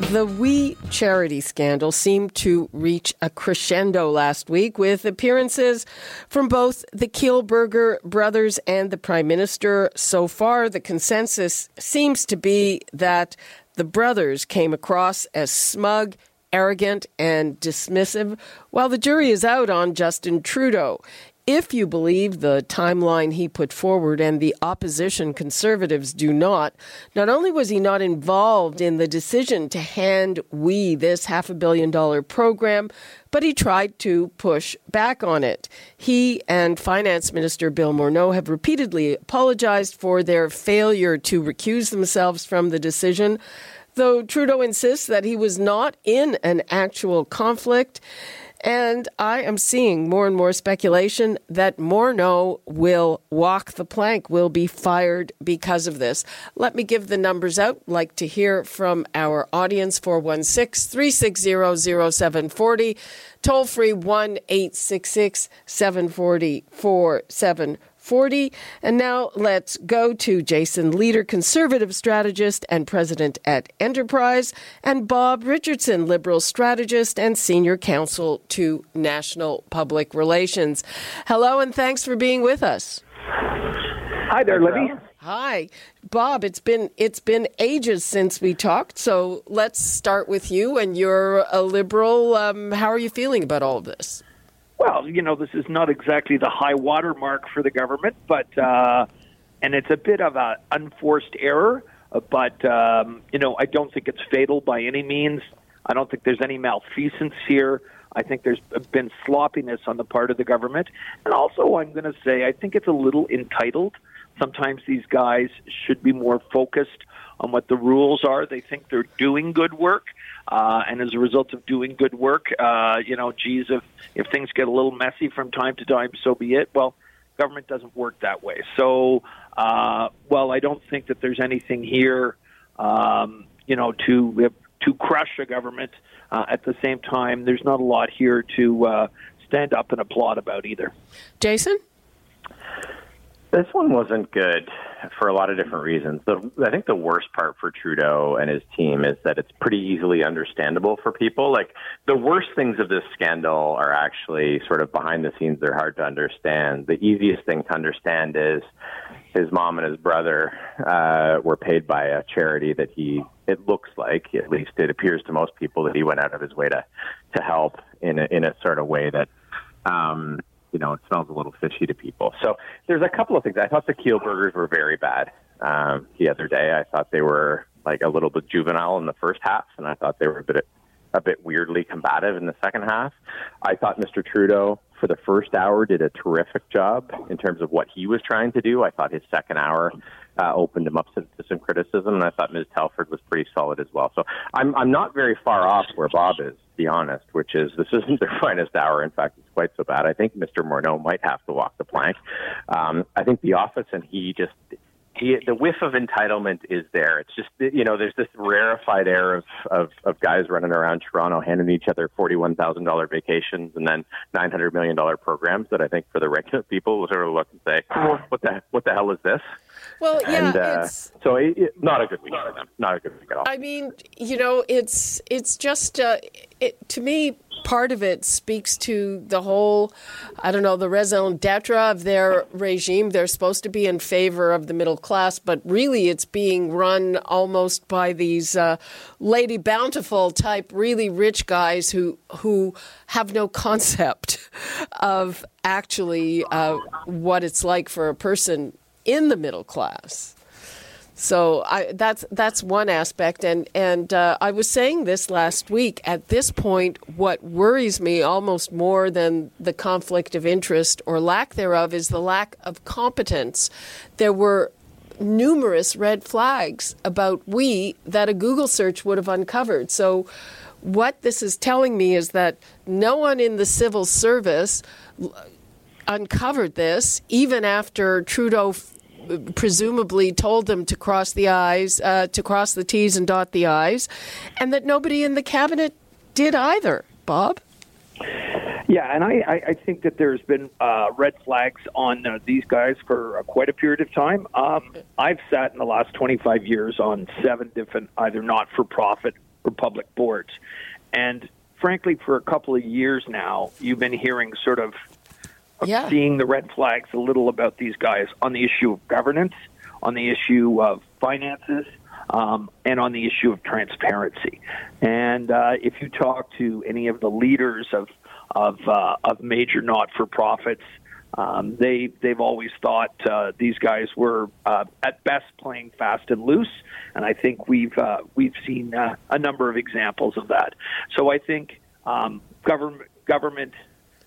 The We charity scandal seemed to reach a crescendo last week with appearances from both the Kielburger brothers and the Prime Minister. So far, the consensus seems to be that the brothers came across as smug, arrogant, and dismissive, while the jury is out on Justin Trudeau if you believe the timeline he put forward and the opposition conservatives do not, not only was he not involved in the decision to hand we this half a billion dollar program, but he tried to push back on it. He and Finance Minister Bill Morneau have repeatedly apologized for their failure to recuse themselves from the decision, though Trudeau insists that he was not in an actual conflict. And I am seeing more and more speculation that Morneau will walk the plank, will be fired because of this. Let me give the numbers out. Like to hear from our audience 416 360 0740, toll free 1 866 740 40. And now let's go to Jason Lietaer, conservative strategist and president at Enterprise, and Bob Richardson, liberal strategist and senior counsel to National Public Relations. Hello, and thanks for being with us. Hi there, Libby. Hi, Bob. It's been it's been ages since we talked, so let's start with you. And you're a liberal. Um, how are you feeling about all of this? Well, you know, this is not exactly the high water mark for the government, but uh, and it's a bit of an unforced error. Uh, but um, you know, I don't think it's fatal by any means. I don't think there's any malfeasance here. I think there's been sloppiness on the part of the government, and also I'm going to say I think it's a little entitled. Sometimes these guys should be more focused on what the rules are. They think they're doing good work, uh, and as a result of doing good work, uh, you know, geez, if if things get a little messy from time to time, so be it. Well, government doesn't work that way. So, uh, well, I don't think that there's anything here, um, you know, to to crush a government. Uh, at the same time, there's not a lot here to uh, stand up and applaud about either. Jason. This one wasn't good for a lot of different reasons. The, I think the worst part for Trudeau and his team is that it's pretty easily understandable for people. Like the worst things of this scandal are actually sort of behind the scenes. They're hard to understand. The easiest thing to understand is his mom and his brother uh, were paid by a charity that he. It looks like, at least it appears to most people, that he went out of his way to to help in a, in a sort of way that. Um, you know, it smells a little fishy to people. So there's a couple of things. I thought the Kielburgers were very bad um, the other day. I thought they were like a little bit juvenile in the first half, and I thought they were a bit a bit weirdly combative in the second half. I thought Mr. Trudeau for the first hour did a terrific job in terms of what he was trying to do. I thought his second hour uh, opened him up to, to some criticism, and I thought Ms. Telford was pretty solid as well. So I'm I'm not very far off where Bob is, to be honest. Which is this isn't their finest hour. In fact, it's quite so bad. I think Mr. Morneau might have to walk the plank. Um, I think the office and he just he, the whiff of entitlement is there. It's just you know there's this rarefied air of, of of guys running around Toronto handing each other forty one thousand dollar vacations and then nine hundred million dollar programs that I think for the regular people will sort of look and say, what the what the hell is this? Well, yeah, and, uh, so it, it, not a good week for them. Not a good week at all. I mean, you know, it's it's just uh, it, to me part of it speaks to the whole, I don't know, the raison d'etre of their regime. They're supposed to be in favor of the middle class, but really it's being run almost by these uh, Lady Bountiful type, really rich guys who who have no concept of actually uh, what it's like for a person in the middle class. So I, that's that's one aspect, and and uh, I was saying this last week. At this point, what worries me almost more than the conflict of interest or lack thereof is the lack of competence. There were numerous red flags about we that a Google search would have uncovered. So what this is telling me is that no one in the civil service uncovered this, even after Trudeau presumably told them to cross the I's, uh, to cross the T's and dot the I's, and that nobody in the cabinet did either. Bob? Yeah, and I, I think that there's been uh, red flags on uh, these guys for uh, quite a period of time. Um, I've sat in the last 25 years on seven different either not for profit or public boards. And frankly, for a couple of years now, you've been hearing sort of yeah. seeing the red flags a little about these guys on the issue of governance, on the issue of finances, um, and on the issue of transparency. And uh, if you talk to any of the leaders of of, uh, of major not for profits, um, they they've always thought uh, these guys were uh, at best playing fast and loose, and I think we've uh, we've seen uh, a number of examples of that. So I think um, government government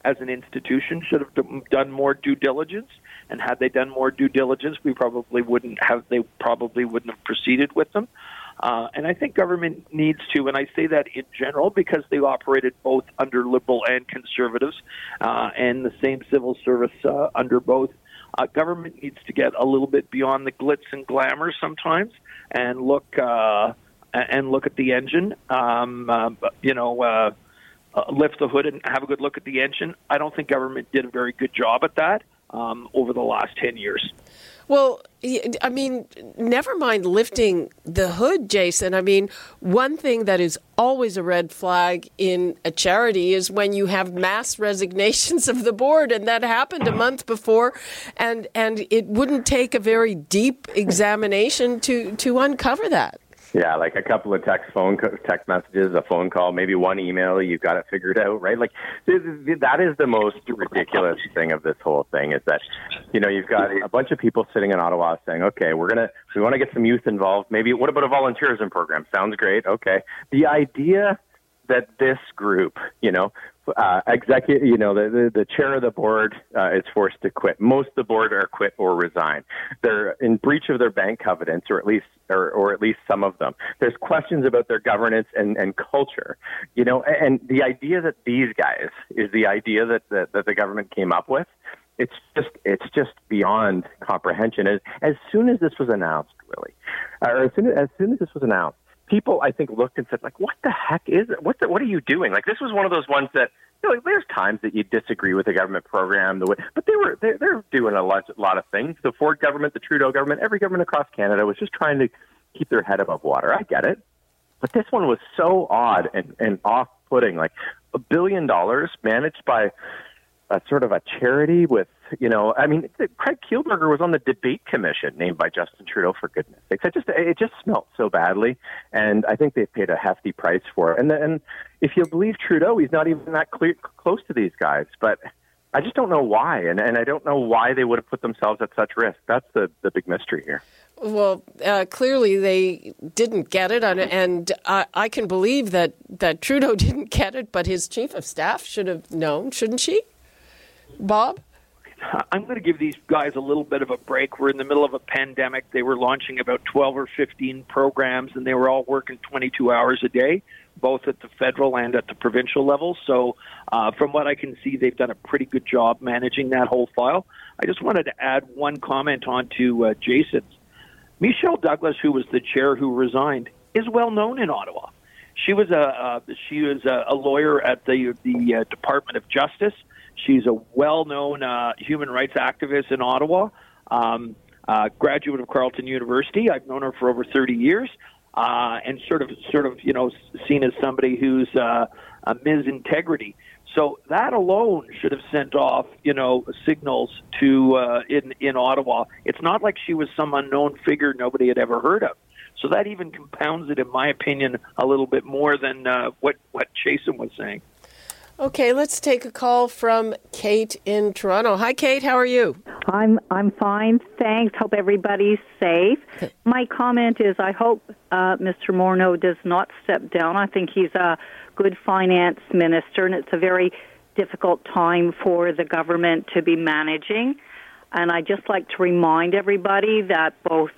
as an institution should have done more due diligence. And had they done more due diligence, we probably wouldn't have. They probably wouldn't have proceeded with them. Uh, and I think government needs to, and I say that in general because they operated both under liberal and conservatives, uh, and the same civil service uh, under both. Uh, government needs to get a little bit beyond the glitz and glamour sometimes, and look uh, and look at the engine. Um, uh, you know. Uh, lift the hood and have a good look at the engine. I don't think government did a very good job at that um, over the last 10 years. Well, I mean, never mind lifting the hood, Jason. I mean, one thing that is always a red flag in a charity is when you have mass resignations of the board, and that happened a month before, and and it wouldn't take a very deep examination to to uncover that. Yeah, like a couple of text phone text messages, a phone call, maybe one email. You've got it figured out, right? Like that is the most ridiculous thing of this whole thing is that you know you've got a bunch of people sitting in Ottawa saying, okay, we're gonna we want to get some youth involved. Maybe what about a volunteerism program? Sounds great. Okay, the idea that this group, you know, uh, executive, you know, the, the, the chair of the board uh, is forced to quit. Most of the board are quit or resign. They're in breach of their bank covenants, or at least, or, or at least some of them. There's questions about their governance and, and culture, you know, and the idea that these guys is the idea that, that, that the government came up with. It's just, it's just beyond comprehension. As, as soon as this was announced, really, or as soon as, as soon as this was announced, people I think looked and said like, "What the heck is it? What the, what are you doing?" Like this was one of those ones that you know, there's times that you disagree with the government program, the way, but they were they're, they're doing a lot, a lot of things. The Ford government, the Trudeau government, every government across Canada was just trying to keep their head above water. I get it, but this one was so odd and and off-putting. Like a billion dollars managed by a sort of a charity with, you know, I mean, Craig Kielburger was on the debate commission named by Justin Trudeau for goodness sakes. It just it just smelt so badly, and I think they've paid a hefty price for it. And and if you believe Trudeau, he's not even that clear, close to these guys, but. I just don't know why, and, and I don't know why they would have put themselves at such risk. That's the, the big mystery here. Well, uh, clearly they didn't get it, and, and uh, I can believe that, that Trudeau didn't get it, but his chief of staff should have known, shouldn't she? Bob? I'm going to give these guys a little bit of a break. We're in the middle of a pandemic. They were launching about 12 or 15 programs, and they were all working 22 hours a day, both at the federal and at the provincial level. So, uh, from what I can see, they've done a pretty good job managing that whole file. I just wanted to add one comment on to uh, Jason's. Michelle Douglas, who was the chair who resigned, is well known in Ottawa. She was a uh, she was a, a lawyer at the the uh, Department of Justice. She's a well-known uh, human rights activist in Ottawa. Um, uh, graduate of Carleton University. I've known her for over 30 years, uh, and sort of, sort of, you know, seen as somebody who's uh, a Ms. Integrity. So that alone should have sent off, you know, signals to uh, in in Ottawa. It's not like she was some unknown figure nobody had ever heard of. So that even compounds it, in my opinion, a little bit more than uh, what what Jason was saying. Okay, let's take a call from Kate in Toronto. Hi, Kate. How are you? I'm I'm fine, thanks. Hope everybody's safe. My comment is, I hope uh, Mr. Morneau does not step down. I think he's a good finance minister, and it's a very difficult time for the government to be managing. And I just like to remind everybody that both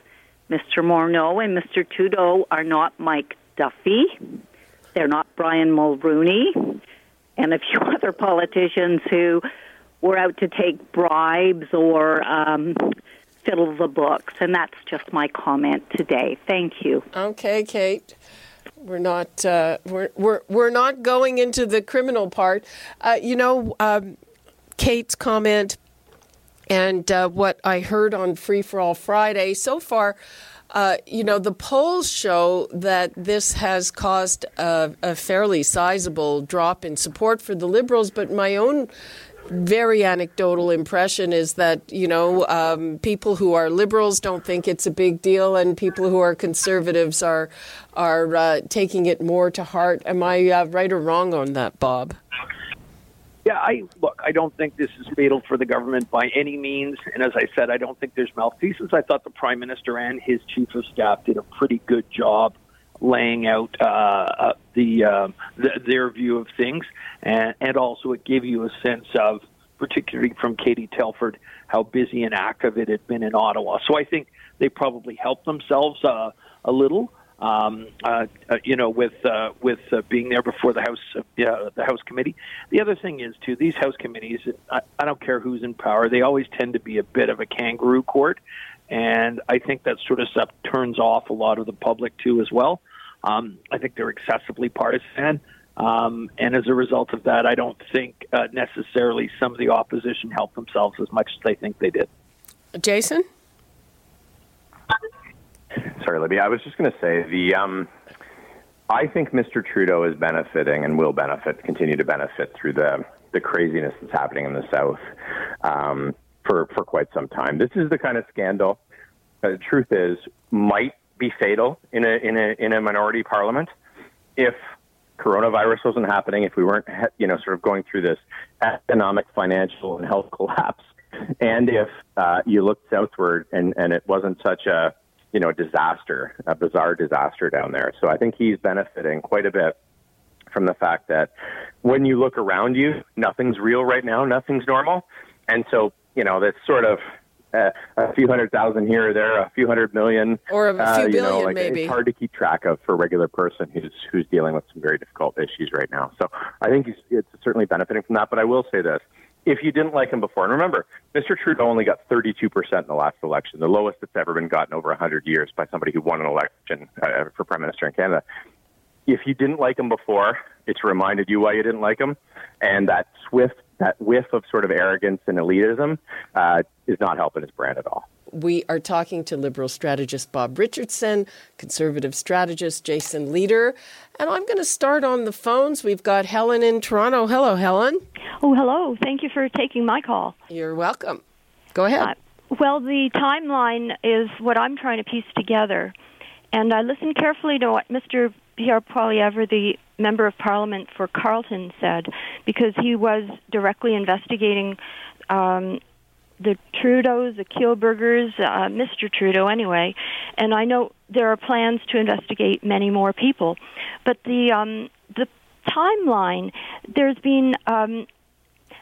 Mr. Morneau and Mr. Trudeau are not Mike Duffy They're not Brian Mulroney and a few other politicians who were out to take bribes or um, fiddle the books. And that's just my comment today. Thank you. Okay, Kate. We're not uh, we're, we're we're not going into the criminal part. Uh, you know, um, Kate's comment and uh, what I heard on Free for All Friday so far. Uh, you know, the polls show that this has caused a, a, fairly sizable drop in support for the Liberals, but my own very anecdotal impression is that, you know, um, people who are Liberals don't think it's a big deal, and people who are Conservatives are, are uh, taking it more to heart. Am I uh, right or wrong on that, Bob? Yeah, I look. I don't think this is fatal for the government by any means, and as I said, I don't think there's malfeasance. I thought the prime minister and his chief of staff did a pretty good job laying out uh, uh, the, uh, the, their view of things, and, and also it gave you a sense of, particularly from Katie Telford, how busy and active it had been in Ottawa. So I think they probably helped themselves uh, a little um, uh, uh, you know, with uh, with uh, being there before the House uh, the House committee. The other thing is too, these House committees. I, I don't care who's in power; they always tend to be a bit of a kangaroo court, and I think that sort of stuff turns off a lot of the public too as well. Um, I think they're excessively partisan. Um, and as a result of that, I don't think uh, necessarily some of the opposition helped themselves as much as they think they did. Jason? Sorry, Libby. I was just going to say the. Um, I think Mr. Trudeau is benefiting and will benefit, continue to benefit through the the craziness that's happening in the South um, for for quite some time. This is the kind of scandal. Uh, the truth is, might be fatal in a in a in a minority parliament if coronavirus wasn't happening, if we weren't you know sort of going through this economic, financial, and health collapse, and if uh, you looked southward and and it wasn't such a you know, a disaster, a bizarre disaster down there. So I think he's benefiting quite a bit from the fact that when you look around you, nothing's real right now, nothing's normal. And so, you know, that's sort of uh, a few hundred thousand here or there, a few hundred million, or a few uh, you billion, know, like maybe. It's hard to keep track of for a regular person who's who's dealing with some very difficult issues right now. So I think he's, it's certainly benefiting from that. But I will say this: if you didn't like him before. And remember, Mr. Trudeau only got 32% in the last election, the lowest that's ever been gotten over 100 years by somebody who won an election uh, for prime minister in Canada. If you didn't like him before, it's reminded you why you didn't like him, and that swift, that whiff of sort of arrogance and elitism uh, is not helping his brand at all. We are talking to Liberal strategist Bob Richardson, Conservative strategist Jason Lietaer, and I'm going to start on the phones. We've got Helen in Toronto. Hello, Helen. Oh, hello. Thank you for taking my call. You're welcome. Go ahead. Uh, well, the timeline is what I'm trying to piece together. And I listened carefully to what Mr. Pierre Poilievre, the member of parliament for Carleton, said, because he was directly investigating um, the Trudeaus, the Kielburgers, uh, Mr. Trudeau anyway, and I know there are plans to investigate many more people. But the um, the timeline, there's been um,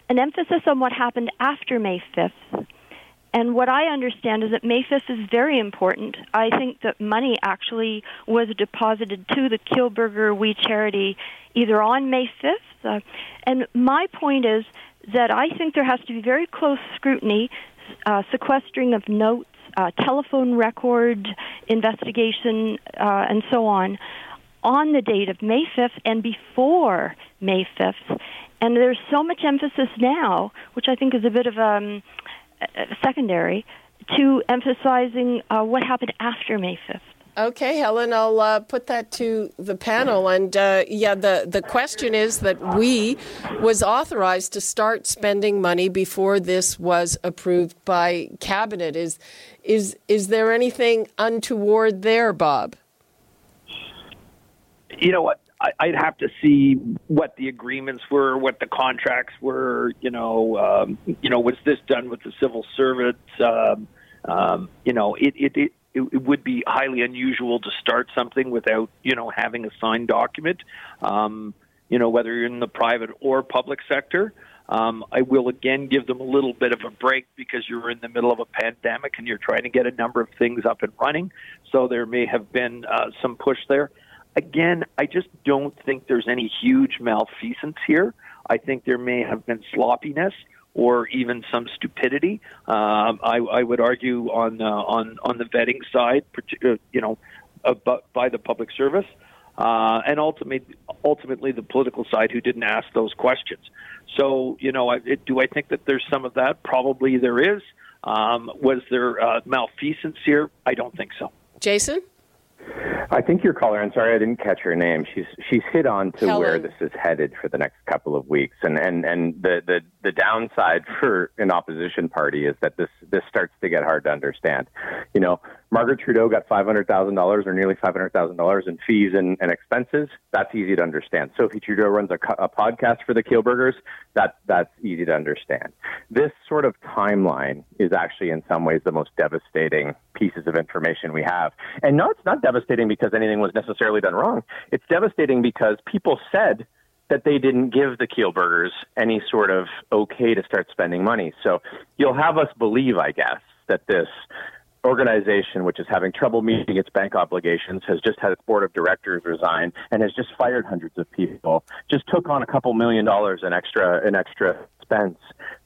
an emphasis on what happened after May 5th. And what I understand is that May 5th is very important. I think that money actually was deposited to the Kielburger We Charity either on May 5th. Uh, and my point is that I think there has to be very close scrutiny, uh, sequestering of notes, uh, telephone record investigation, uh, and so on, on the date of May 5th and before May 5th. And there's so much emphasis now, which I think is a bit of um, secondary, to emphasizing uh, what happened after May 5th. Okay, Helen, I'll uh, put that to the panel. And uh, yeah, the, the question is that we was authorized to start spending money before this was approved by cabinet. Is is is there anything untoward there, Bob? You know what? I'd have to see what the agreements were, what the contracts were. You know, um, you know, was this done with the civil servants? Um, um, you know, it, it, it it, it would be highly unusual to start something without you know having a signed document. Um, you know whether you're in the private or public sector. Um, I will again give them a little bit of a break because you're in the middle of a pandemic and you're trying to get a number of things up and running. So there may have been uh, some push there. again, I just don't think there's any huge malfeasance here. I think there may have been sloppiness or even some stupidity. Um, I, I would argue on uh, on on the vetting side, uh, you know, uh, by the public service, uh, and ultimately ultimately the political side who didn't ask those questions. So you know, I, it, do I think that there's some of that? Probably there is. Um, was there uh, malfeasance here? I don't think so. Jason. I think your caller, I'm sorry I didn't catch her name. She's she's hit on to Helen. where this is headed for the next couple of weeks, and and and the the the downside for an opposition party is that this this starts to get hard to understand. You know, Margaret Trudeau got five hundred thousand dollars or nearly five hundred thousand dollars in fees and, and expenses. That's easy to understand. Sophie Trudeau runs a, a podcast for the Kielburgers. That that's easy to understand. This sort of timeline is actually in some ways the most devastating pieces of information we have. And no, it's not devastating because anything was necessarily done wrong. It's devastating because people said that they didn't give the Kielburgers any sort of okay to start spending money. So you'll have us believe, I guess, that this organization, which is having trouble meeting its bank obligations, has just had its board of directors resign and has just fired hundreds of people, just took on a couple million dollars in extra in extra expense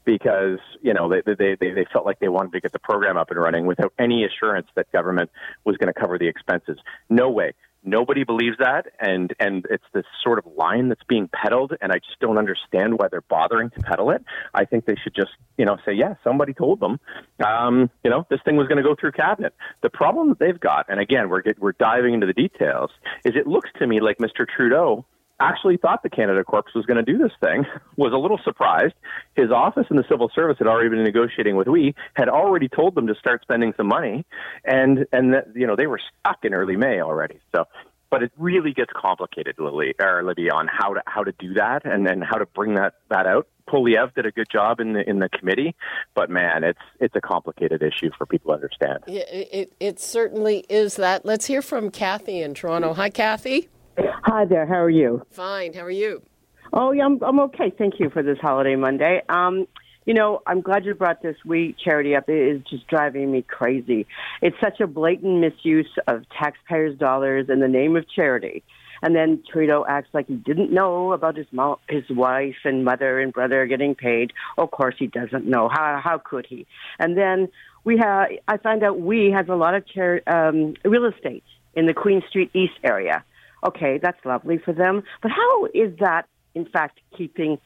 because you know they they they, they felt like they wanted to get the program up and running without any assurance that government was going to cover the expenses. No way. Nobody believes that, and and it's this sort of line that's being peddled, and I just don't understand why they're bothering to peddle it. I think they should just you know say, yeah, somebody told them, um, you know, this thing was going to go through cabinet. The problem that they've got, and again, we're get, we're diving into the details, is it looks to me like Mr. Trudeau actually thought the Canada Corps was going to do this thing, was a little surprised. His office in the civil service had already been negotiating with we, had already told them to start spending some money, and and that you know they were stuck in early May already. So, but it really gets complicated, Lily or Libby, on how to how to do that and then how to bring that that out. Poilievre did a good job in the in the committee, but man, it's it's a complicated issue for people to understand. Yeah, it, it certainly is that. Let's hear from Kathy in Toronto. Hi, Kathy. Hi there. How are you? Fine. How are you? Oh, yeah, I'm, I'm okay. Thank you for this holiday Monday. Um, you know, I'm glad you brought this We charity up. It is just driving me crazy. It's such a blatant misuse of taxpayers' dollars in the name of charity. And then Trudeau acts like he didn't know about his mo- his wife and mother and brother getting paid. Of course, he doesn't know. How how could he? And then we have. I find out we has a lot of char- um, real estate in the Queen Street East area okay, that's lovely for them. But how is that, in fact, keeping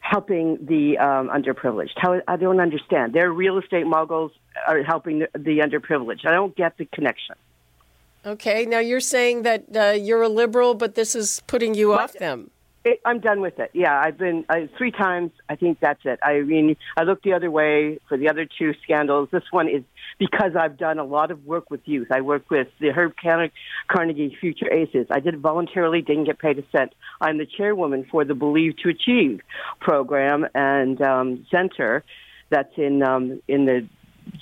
helping the um, underprivileged? How I don't understand. Their real estate moguls are helping the, the underprivileged. I don't get the connection. Okay, now you're saying that uh, you're a liberal, but this is putting you off them. It, I'm done with it. Yeah, I've been I, three times. I think that's it. I mean, I looked the other way for the other two scandals. This one is because I've done a lot of work with youth. I work with the Herb Carnegie Future Aces. I did it voluntarily, didn't get paid a cent. I'm the chairwoman for the Believe to Achieve program and um, center that's in um, in the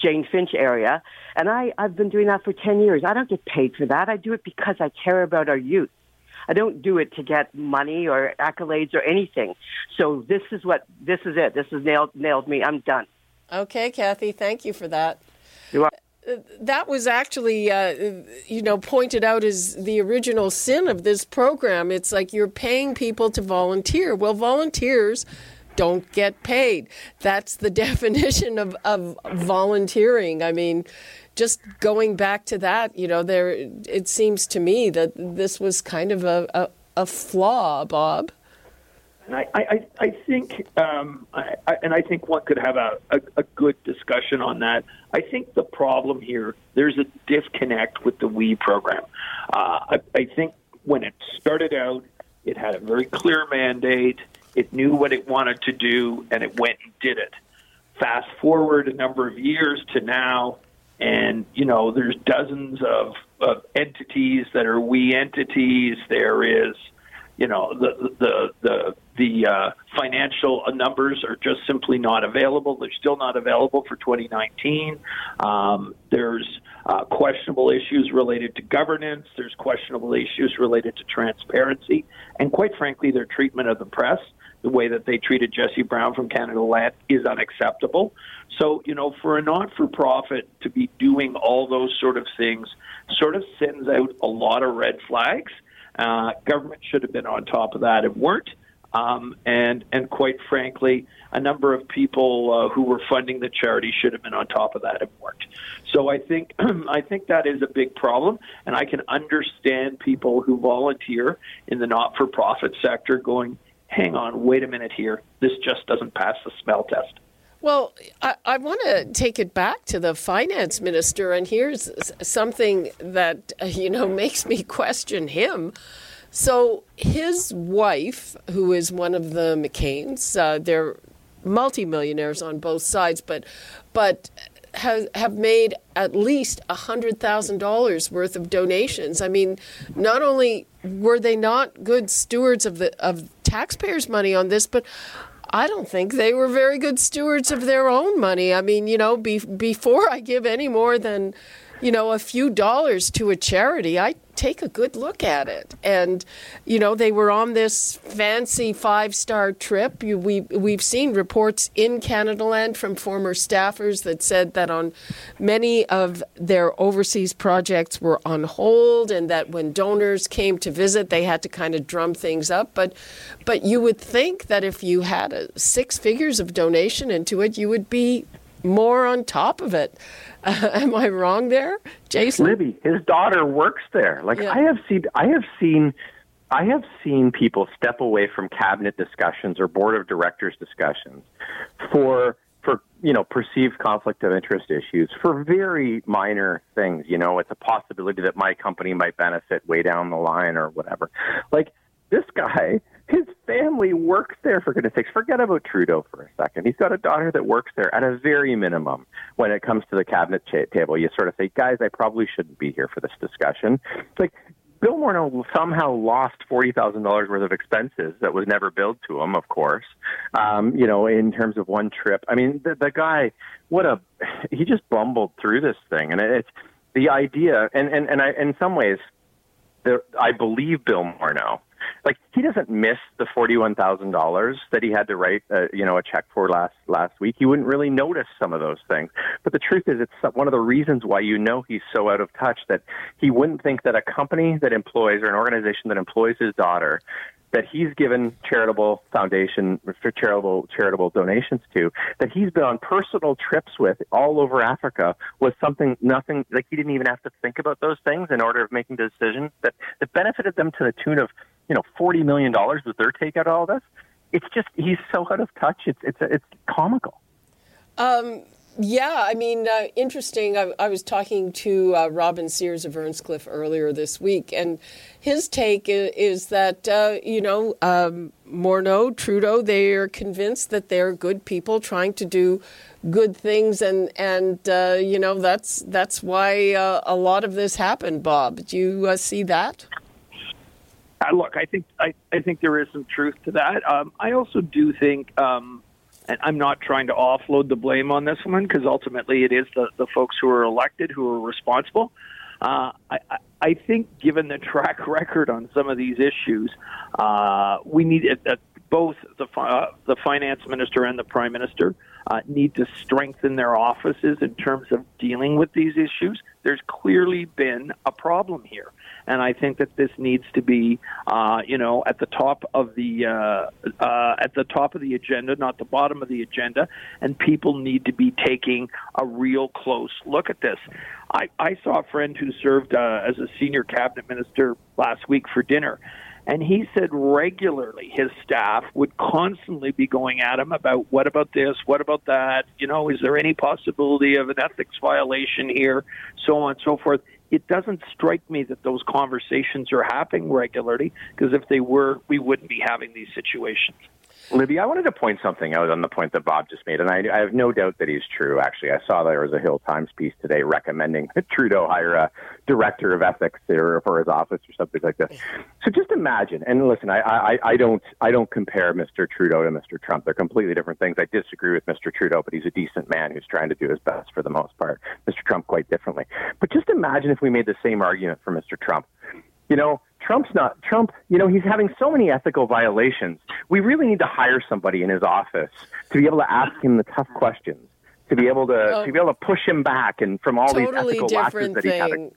Jane Finch area. And I, I've been doing that for 10 years. I don't get paid for that. I do it because I care about our youth. I don't do it to get money or accolades or anything. So this is what this is it. This has nailed nailed me. I'm done. Okay, Kathy, thank you for that. You are- that was actually, uh, you know, pointed out as the original sin of this program. It's like you're paying people to volunteer. Well, volunteers don't get paid. That's the definition of, of volunteering. I mean, just going back to that, you know, there it seems to me that this was kind of a, a, a flaw, Bob. And I, I, I think, um, I, I, and I think one could have a, a, a good discussion on that. I think the problem here, there's a disconnect with the WE program. Uh, I, I think when it started out, it had a very clear mandate. It knew what it wanted to do, and it went and did it. Fast forward a number of years to now, and you know, there's dozens of, of entities that are we entities. There is you know the the the the uh, financial numbers are just simply not available. They're still not available for 2019. Um, there's uh, questionable issues related to governance. There's questionable issues related to transparency, and quite frankly, their treatment of the press. The way that they treated Jesse Brown from Canadaland is unacceptable. So, you know, for a not for profit to be doing all those sort of things sort of sends out a lot of red flags Uh, government should have been on top of that and weren't. Um, and and quite frankly, a number of people uh, who were funding the charity should have been on top of that and weren't. So I think I think that is a big problem, and I can understand people who volunteer in the not-for-profit sector going, "Hang on, wait a minute here. This just doesn't pass the smell test." Well, I, I want to take it back to the finance minister, and here's something that you know makes me question him. So his wife, who is one of the McCains, uh, they're multimillionaires on both sides, but but have have made at least hundred thousand dollars worth of donations. I mean, not only were they not good stewards of the of taxpayers' money on this, but I don't think they were very good stewards of their own money. I mean, you know, be, before I give any more than, you know, a few dollars to a charity, I take a good look at it. And you know, they were on this fancy five-star trip. You, we we've seen reports in Canadaland from former staffers that said that on many of their overseas projects were on hold, and that when donors came to visit, they had to kind of drum things up. But but you would think that if you had a, six figures of donation into it, you would be more on top of it. Uh, am I wrong there, Jason? Libby, his daughter works there. Like yeah. I have seen, I have seen, I have seen people step away from cabinet discussions or board of directors discussions for for you know perceived conflict of interest issues for very minor things. You know, it's a possibility that my company might benefit way down the line or whatever. Like this guy family works there, for goodness sakes. Forget about Trudeau for a second. He's got a daughter that works there at a very minimum when it comes to the cabinet cha- table. You sort of say, guys, I probably shouldn't be here for this discussion. It's like Bill Morneau somehow lost forty thousand dollars worth of expenses that was never billed to him, of course. Um, you know, in terms of one trip. I mean, the, the guy, what a he just bumbled through this thing, and it's the idea, and and and I, in some ways, I believe Bill Morneau like he doesn't miss the forty-one thousand dollars that he had to write, uh, you know, a check for last last week. He wouldn't really notice some of those things. But the truth is, it's one of the reasons why you know he's so out of touch that he wouldn't think that a company that employs or an organization that employs his daughter that he's given charitable foundation for charitable charitable donations to that he's been on personal trips with all over Africa was something nothing like he didn't even have to think about those things in order of making the decision that that benefited them to the tune of you know forty million dollars was their take out all this. It's just he's so out of touch. It's it's it's comical. Um, yeah, I mean, uh, interesting. I, I, was talking to uh, Robin Sears of Earnscliffe earlier this week, and his take is, is that, uh, you know, um, Morneau, Trudeau, they are convinced that they're good people trying to do good things, and, and uh, you know, that's, that's why uh, a lot of this happened, Bob. Do you uh, see that? Look, I think I, I think there is some truth to that. Um, I also do think um, and I'm not trying to offload the blame on this one because ultimately it is the, the folks who are elected who are responsible. Uh, I, I think, given the track record on some of these issues, uh, we need uh, both the uh, the finance minister and the prime minister uh, need to strengthen their offices in terms of dealing with these issues. There's clearly been a problem here, and I think that this needs to be, uh, you know, at the top of the uh, uh, at the top of the agenda, not the bottom of the agenda. And people need to be taking a real close look at this. I, I saw a friend who served uh, as a senior cabinet minister last week for dinner. And he said regularly his staff would constantly be going at him about what about this, what about that, you know, is there any possibility of an ethics violation here, so on and so forth. It doesn't strike me that those conversations are happening regularly because if they were, we wouldn't be having these situations. Libby, I wanted to point something out on the point that Bob just made, and I, I have no doubt that he's true. Actually, I saw there was a Hill Times piece today recommending that Trudeau hire a director of ethics there for his office or something like that. So just imagine, and listen, I, I, I don't, I don't compare Mr. Trudeau to Mr. Trump. They're completely different things. I disagree with Mr. Trudeau, but he's a decent man who's trying to do his best for the most part. Mr. Trump quite differently. But just imagine if we made the same argument for Mr. Trump. You know, Trump's not Trump. You know, he's having so many ethical violations. We really need to hire somebody in his office to be able to ask him the tough questions, to be able to oh, to be able to push him back, and from all totally these ethical lapses that he's having.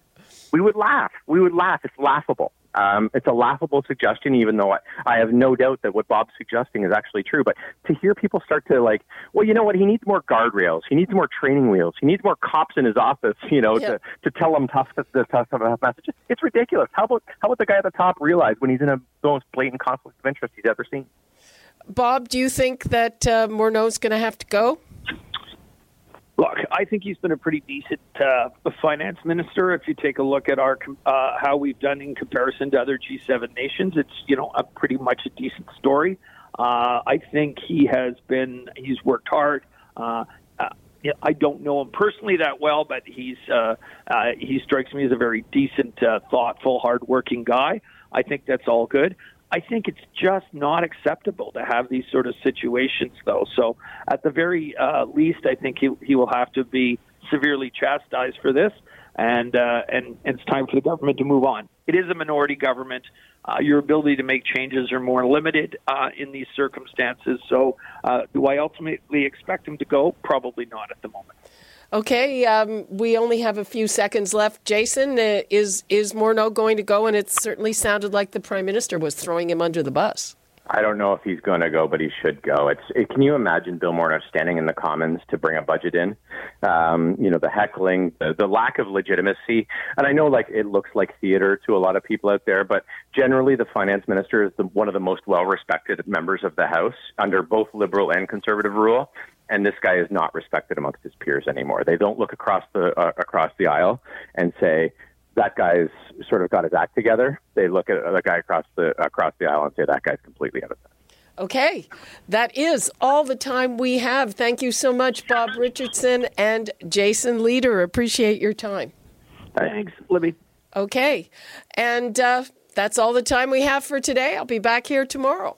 We would laugh. We would laugh. It's laughable. Um, it's a laughable suggestion, even though I, I have no doubt that what Bob's suggesting is actually true. But to hear people start to like, well, you know what? He needs more guardrails. He needs more training wheels. He needs more cops in his office, you know, to, to tell him tough, the tough, tough messages. It's ridiculous. How about how about the guy at the top realize when he's in a the most blatant conflict of interest he's ever seen? Bob, do you think that uh, Morneau's going to have to go? Look, I think he's been a pretty decent uh, finance minister. If you take a look at our uh, how we've done in comparison to other G7 nations, it's you know a pretty much a decent story. Uh, I think he has been he's worked hard. Uh, uh, I don't know him personally that well, but he's uh, uh, he strikes me as a very decent, uh, thoughtful, hardworking guy. I think that's all good. I think it's just not acceptable to have these sort of situations, though. So, at the very uh, least, I think he he will have to be severely chastised for this, and uh, and, and it's time for the government to move on. It is a minority government. Uh, your ability to make changes are more limited uh, in these circumstances. So, uh, do I ultimately expect him to go? Probably not at the moment. Okay, um, we only have a few seconds left. Jason, uh, is is Morneau going to go? And it certainly sounded like the prime minister was throwing him under the bus. I don't know if he's going to go, but he should go. It's it, can you imagine Bill Morneau standing in the Commons to bring a budget in? Um, you know, the heckling, the, the lack of legitimacy, and I know like it looks like theater to a lot of people out there, but generally the finance minister is the, one of the most well-respected members of the House under both liberal and conservative rule and this guy is not respected amongst his peers anymore. They don't look across the uh, across the aisle and say that guy's sort of got his act together. They look at the guy across the across the aisle and say that guy's completely out of touch. Okay, that is all the time we have. Thank you so much, Bob Richardson and Jason Lietaer. Appreciate your time. Thanks, Libby. Okay, and uh, that's all the time we have for today. I'll be back here tomorrow.